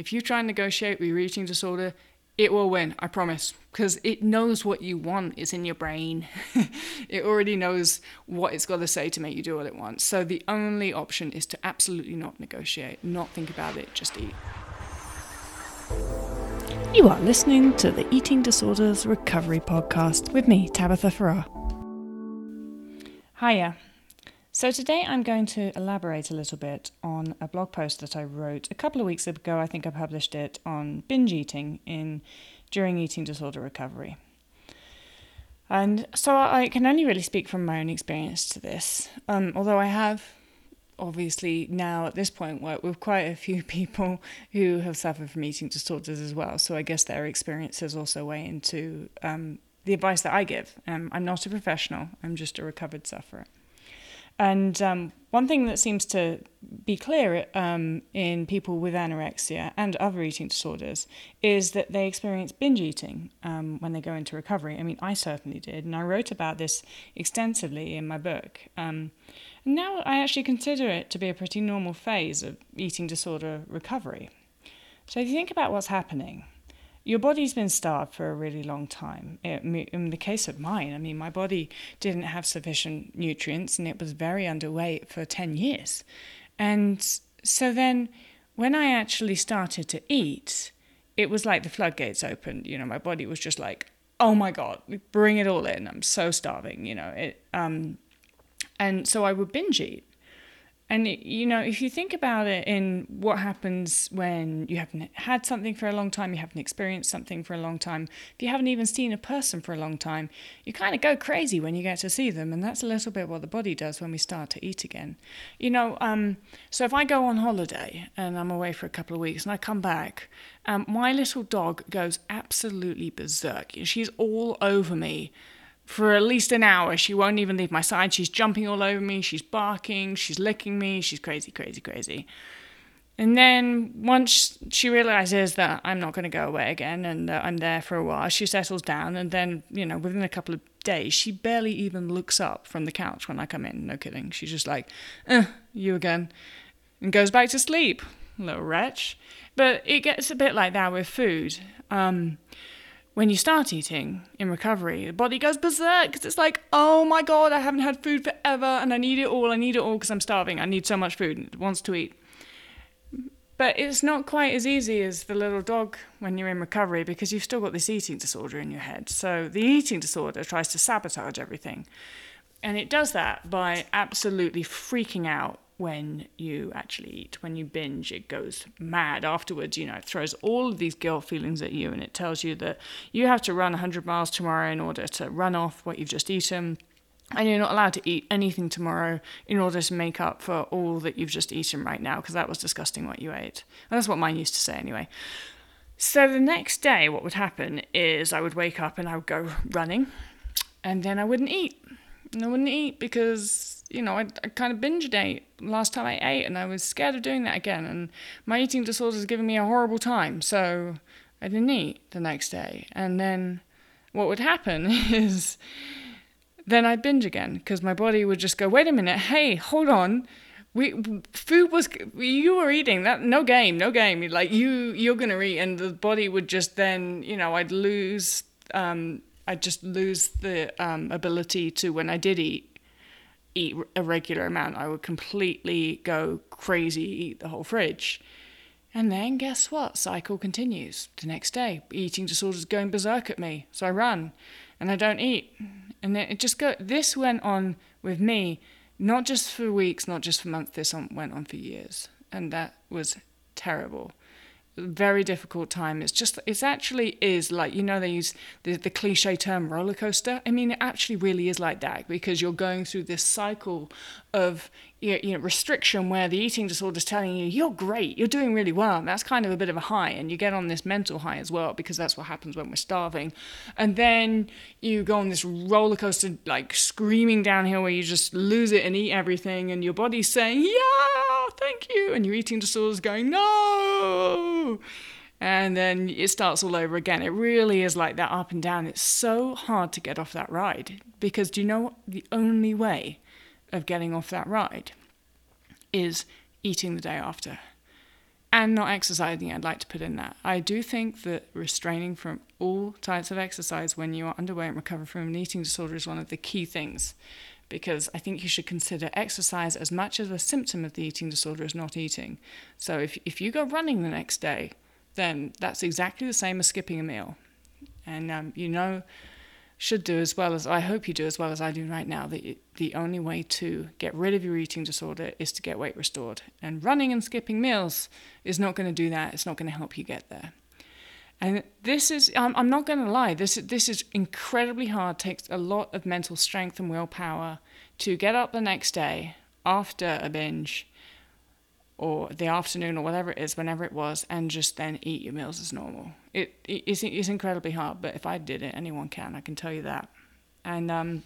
If you try and negotiate with your eating disorder, it will win, I promise, because it knows what you want is in your brain. it already knows what it's got to say to make you do what it wants. So the only option is to absolutely not negotiate, not think about it, just eat. You are listening to the Eating Disorders Recovery Podcast with me, Tabitha Farrar. Hiya. So, today I'm going to elaborate a little bit on a blog post that I wrote a couple of weeks ago. I think I published it on binge eating in during eating disorder recovery. And so I can only really speak from my own experience to this, um, although I have obviously now at this point worked with quite a few people who have suffered from eating disorders as well. So I guess their experiences also weigh into um, the advice that I give. Um, I'm not a professional, I'm just a recovered sufferer. And um, one thing that seems to be clear um, in people with anorexia and other eating disorders is that they experience binge eating um, when they go into recovery. I mean, I certainly did, and I wrote about this extensively in my book. Um, now I actually consider it to be a pretty normal phase of eating disorder recovery. So if you think about what's happening, your body's been starved for a really long time. In the case of mine, I mean, my body didn't have sufficient nutrients and it was very underweight for 10 years. And so then when I actually started to eat, it was like the floodgates opened. You know, my body was just like, oh my God, bring it all in. I'm so starving, you know. It, um, and so I would binge eat. And, you know, if you think about it in what happens when you haven't had something for a long time, you haven't experienced something for a long time, if you haven't even seen a person for a long time, you kind of go crazy when you get to see them. And that's a little bit what the body does when we start to eat again. You know, um, so if I go on holiday and I'm away for a couple of weeks and I come back, um, my little dog goes absolutely berserk. She's all over me for at least an hour. She won't even leave my side. She's jumping all over me. She's barking. She's licking me. She's crazy, crazy, crazy. And then once she realizes that I'm not going to go away again and that I'm there for a while, she settles down. And then, you know, within a couple of days, she barely even looks up from the couch when I come in. No kidding. She's just like, eh, you again. And goes back to sleep. Little wretch. But it gets a bit like that with food. Um, when you start eating in recovery, the body goes berserk because it's like, oh my god, I haven't had food forever and I need it all. I need it all because I'm starving. I need so much food and it wants to eat. But it's not quite as easy as the little dog when you're in recovery because you've still got this eating disorder in your head. So the eating disorder tries to sabotage everything. And it does that by absolutely freaking out when you actually eat. When you binge, it goes mad afterwards. You know, it throws all of these guilt feelings at you and it tells you that you have to run 100 miles tomorrow in order to run off what you've just eaten. And you're not allowed to eat anything tomorrow in order to make up for all that you've just eaten right now, because that was disgusting what you ate. And that's what mine used to say anyway. So the next day, what would happen is I would wake up and I would go running, and then I wouldn't eat. And I wouldn't eat because you know, I, I kind of binge ate last time I ate, and I was scared of doing that again. And my eating disorder is giving me a horrible time, so I didn't eat the next day. And then what would happen is then I'd binge again because my body would just go, wait a minute, hey, hold on. We food was you were eating that no game no game like you you're gonna eat and the body would just then you know I'd lose um, I'd just lose the um, ability to when I did eat eat a regular amount, I would completely go crazy, eat the whole fridge. And then guess what? Cycle continues. The next day, eating disorders going berserk at me. So I run and I don't eat. And then it just go this went on with me, not just for weeks, not just for months, this went on for years. And that was terrible very difficult time. It's just, it actually is like, you know, they use the, the cliche term roller coaster. I mean, it actually really is like that because you're going through this cycle of you know, restriction where the eating disorder is telling you you're great, you're doing really well. That's kind of a bit of a high, and you get on this mental high as well because that's what happens when we're starving. And then you go on this roller coaster, like screaming downhill, where you just lose it and eat everything, and your body's saying yeah, thank you, and your eating disorder is going no. And then it starts all over again. It really is like that up and down. It's so hard to get off that ride because do you know the only way of getting off that ride is eating the day after. and not exercising, I'd like to put in that. I do think that restraining from all types of exercise when you are underweight and recover from an eating disorder is one of the key things because I think you should consider exercise as much as a symptom of the eating disorder as not eating. So if, if you go running the next day, then that's exactly the same as skipping a meal. And um, you know, should do as well as I hope you do as well as I do right now. The the only way to get rid of your eating disorder is to get weight restored. And running and skipping meals is not going to do that. It's not going to help you get there. And this is I'm, I'm not going to lie. This this is incredibly hard. Takes a lot of mental strength and willpower to get up the next day after a binge or the afternoon or whatever it is, whenever it was, and just then eat your meals as normal. It, it is it's incredibly hard, but if I did it, anyone can. I can tell you that. And um,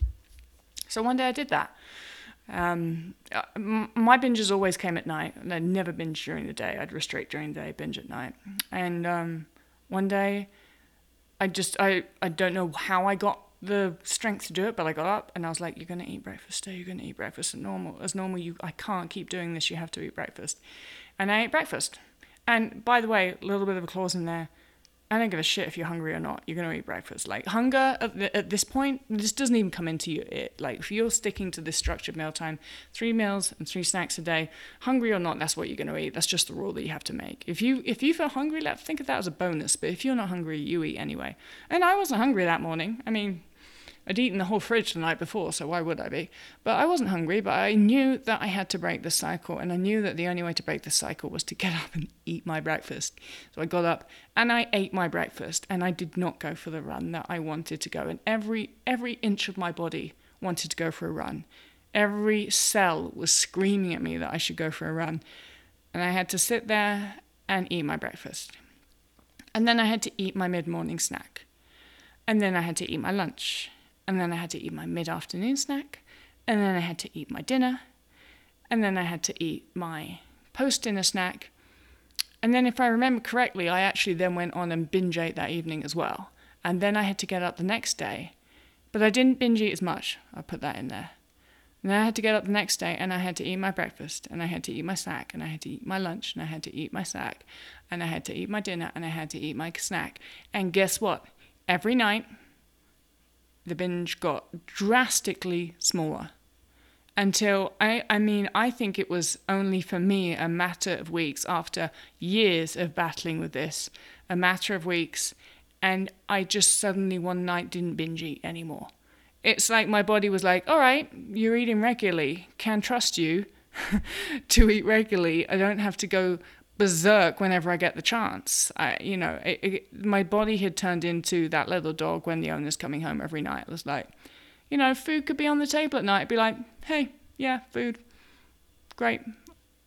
so one day I did that. Um, uh, my binges always came at night, and I'd never binge during the day. I'd restrict during the day, binge at night. And um, one day, I just I I don't know how I got the strength to do it, but I got up and I was like, "You're gonna eat breakfast. You're gonna eat breakfast as normal. As normal, you I can't keep doing this. You have to eat breakfast." And I ate breakfast. And by the way, a little bit of a clause in there. I don't give a shit if you're hungry or not. You're gonna eat breakfast. Like hunger at, the, at this point, this doesn't even come into. It like if you're sticking to this structured meal time, three meals and three snacks a day, hungry or not, that's what you're gonna eat. That's just the rule that you have to make. If you if you feel hungry, let's think of that as a bonus. But if you're not hungry, you eat anyway. And I wasn't hungry that morning. I mean, I'd eaten the whole fridge the night before, so why would I be? But I wasn't hungry, but I knew that I had to break the cycle, and I knew that the only way to break the cycle was to get up and eat my breakfast. So I got up and I ate my breakfast, and I did not go for the run that I wanted to go. And every every inch of my body wanted to go for a run. Every cell was screaming at me that I should go for a run. And I had to sit there and eat my breakfast. And then I had to eat my mid morning snack. And then I had to eat my lunch and then I had to eat my mid afternoon snack, and then I had to eat my dinner, and then I had to eat my post dinner snack. And then, if I remember correctly, I actually then went on and binge ate that evening as well. And then I had to get up the next day, but I didn't binge eat as much. I put that in there. And then I had to get up the next day and I had to eat my breakfast and I had to eat my snack and I had to eat my lunch and I had to eat my snack and I had to eat my dinner and I had to eat my snack. And guess what? Every night the binge got drastically smaller until I, I mean, I think it was only for me a matter of weeks after years of battling with this, a matter of weeks, and I just suddenly one night didn't binge eat anymore. It's like my body was like, all right, you're eating regularly, can trust you to eat regularly. I don't have to go berserk whenever I get the chance. I, you know, it, it, my body had turned into that little dog when the owner's coming home every night. It was like, you know, food could be on the table at night. It'd be like, hey, yeah, food, great.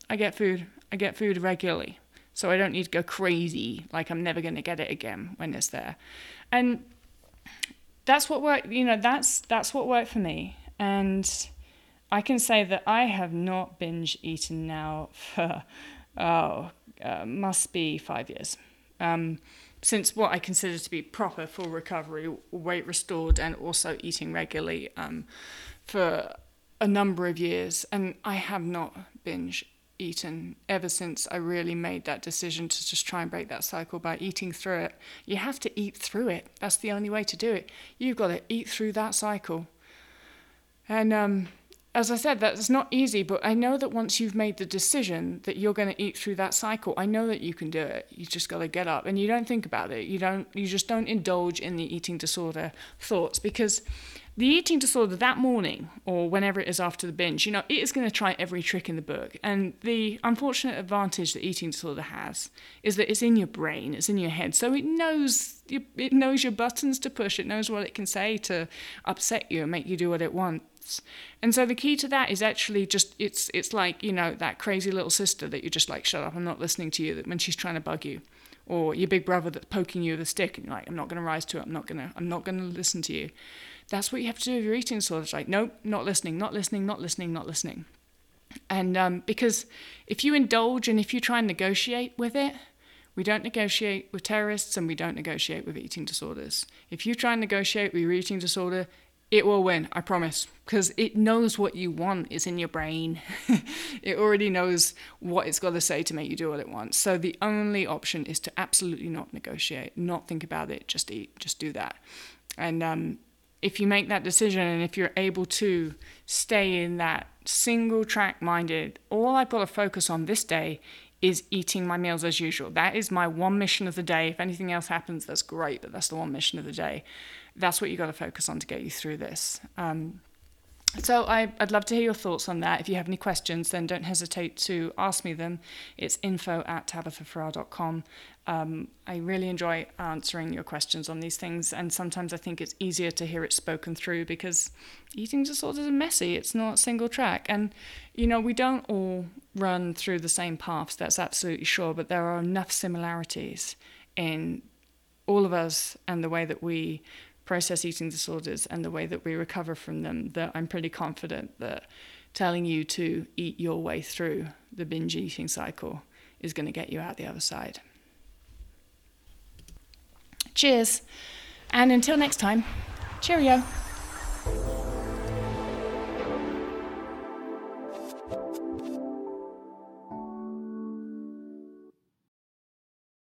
I get food. I get food regularly, so I don't need to go crazy like I'm never going to get it again when it's there. And that's what worked. You know, that's that's what worked for me. And I can say that I have not binge eaten now for oh, uh, must be five years. Um, since what I consider to be proper full recovery, weight restored, and also eating regularly um, for a number of years. And I have not binge eaten ever since I really made that decision to just try and break that cycle by eating through it. You have to eat through it. That's the only way to do it. You've got to eat through that cycle. And um, as I said, that's not easy, but I know that once you've made the decision that you're going to eat through that cycle, I know that you can do it. You just got to get up and you don't think about it. You don't you just don't indulge in the eating disorder thoughts because the eating disorder that morning or whenever it is after the binge, you know, it is going to try every trick in the book. And the unfortunate advantage that eating disorder has is that it's in your brain, it's in your head. So it knows it knows your buttons to push, it knows what it can say to upset you and make you do what it wants. And so the key to that is actually just it's it's like, you know, that crazy little sister that you're just like, shut up, I'm not listening to you when she's trying to bug you. Or your big brother that's poking you with a stick and you're like, I'm not gonna rise to it, I'm not gonna I'm not gonna listen to you. That's what you have to do with your eating disorder. It's like, nope, not listening, not listening, not listening, not listening. And um, because if you indulge and if you try and negotiate with it, we don't negotiate with terrorists and we don't negotiate with eating disorders. If you try and negotiate with your eating disorder, it will win, I promise, because it knows what you want is in your brain. it already knows what it's got to say to make you do what it wants. So the only option is to absolutely not negotiate, not think about it, just eat, just do that. And um, if you make that decision and if you're able to stay in that single track minded, all I've got to focus on this day is eating my meals as usual. That is my one mission of the day. If anything else happens, that's great, but that's the one mission of the day that's what you've got to focus on to get you through this. Um, so I, would love to hear your thoughts on that. If you have any questions, then don't hesitate to ask me them. It's info at tabithafarrar.com. Um, I really enjoy answering your questions on these things, and sometimes I think it's easier to hear it spoken through because eating disorders are sort of messy. It's not single track, and you know we don't all run through the same paths. That's absolutely sure, but there are enough similarities in all of us and the way that we process eating disorders and the way that we recover from them that I'm pretty confident that telling you to eat your way through the binge eating cycle is going to get you out the other side. Cheers, and until next time, cheerio.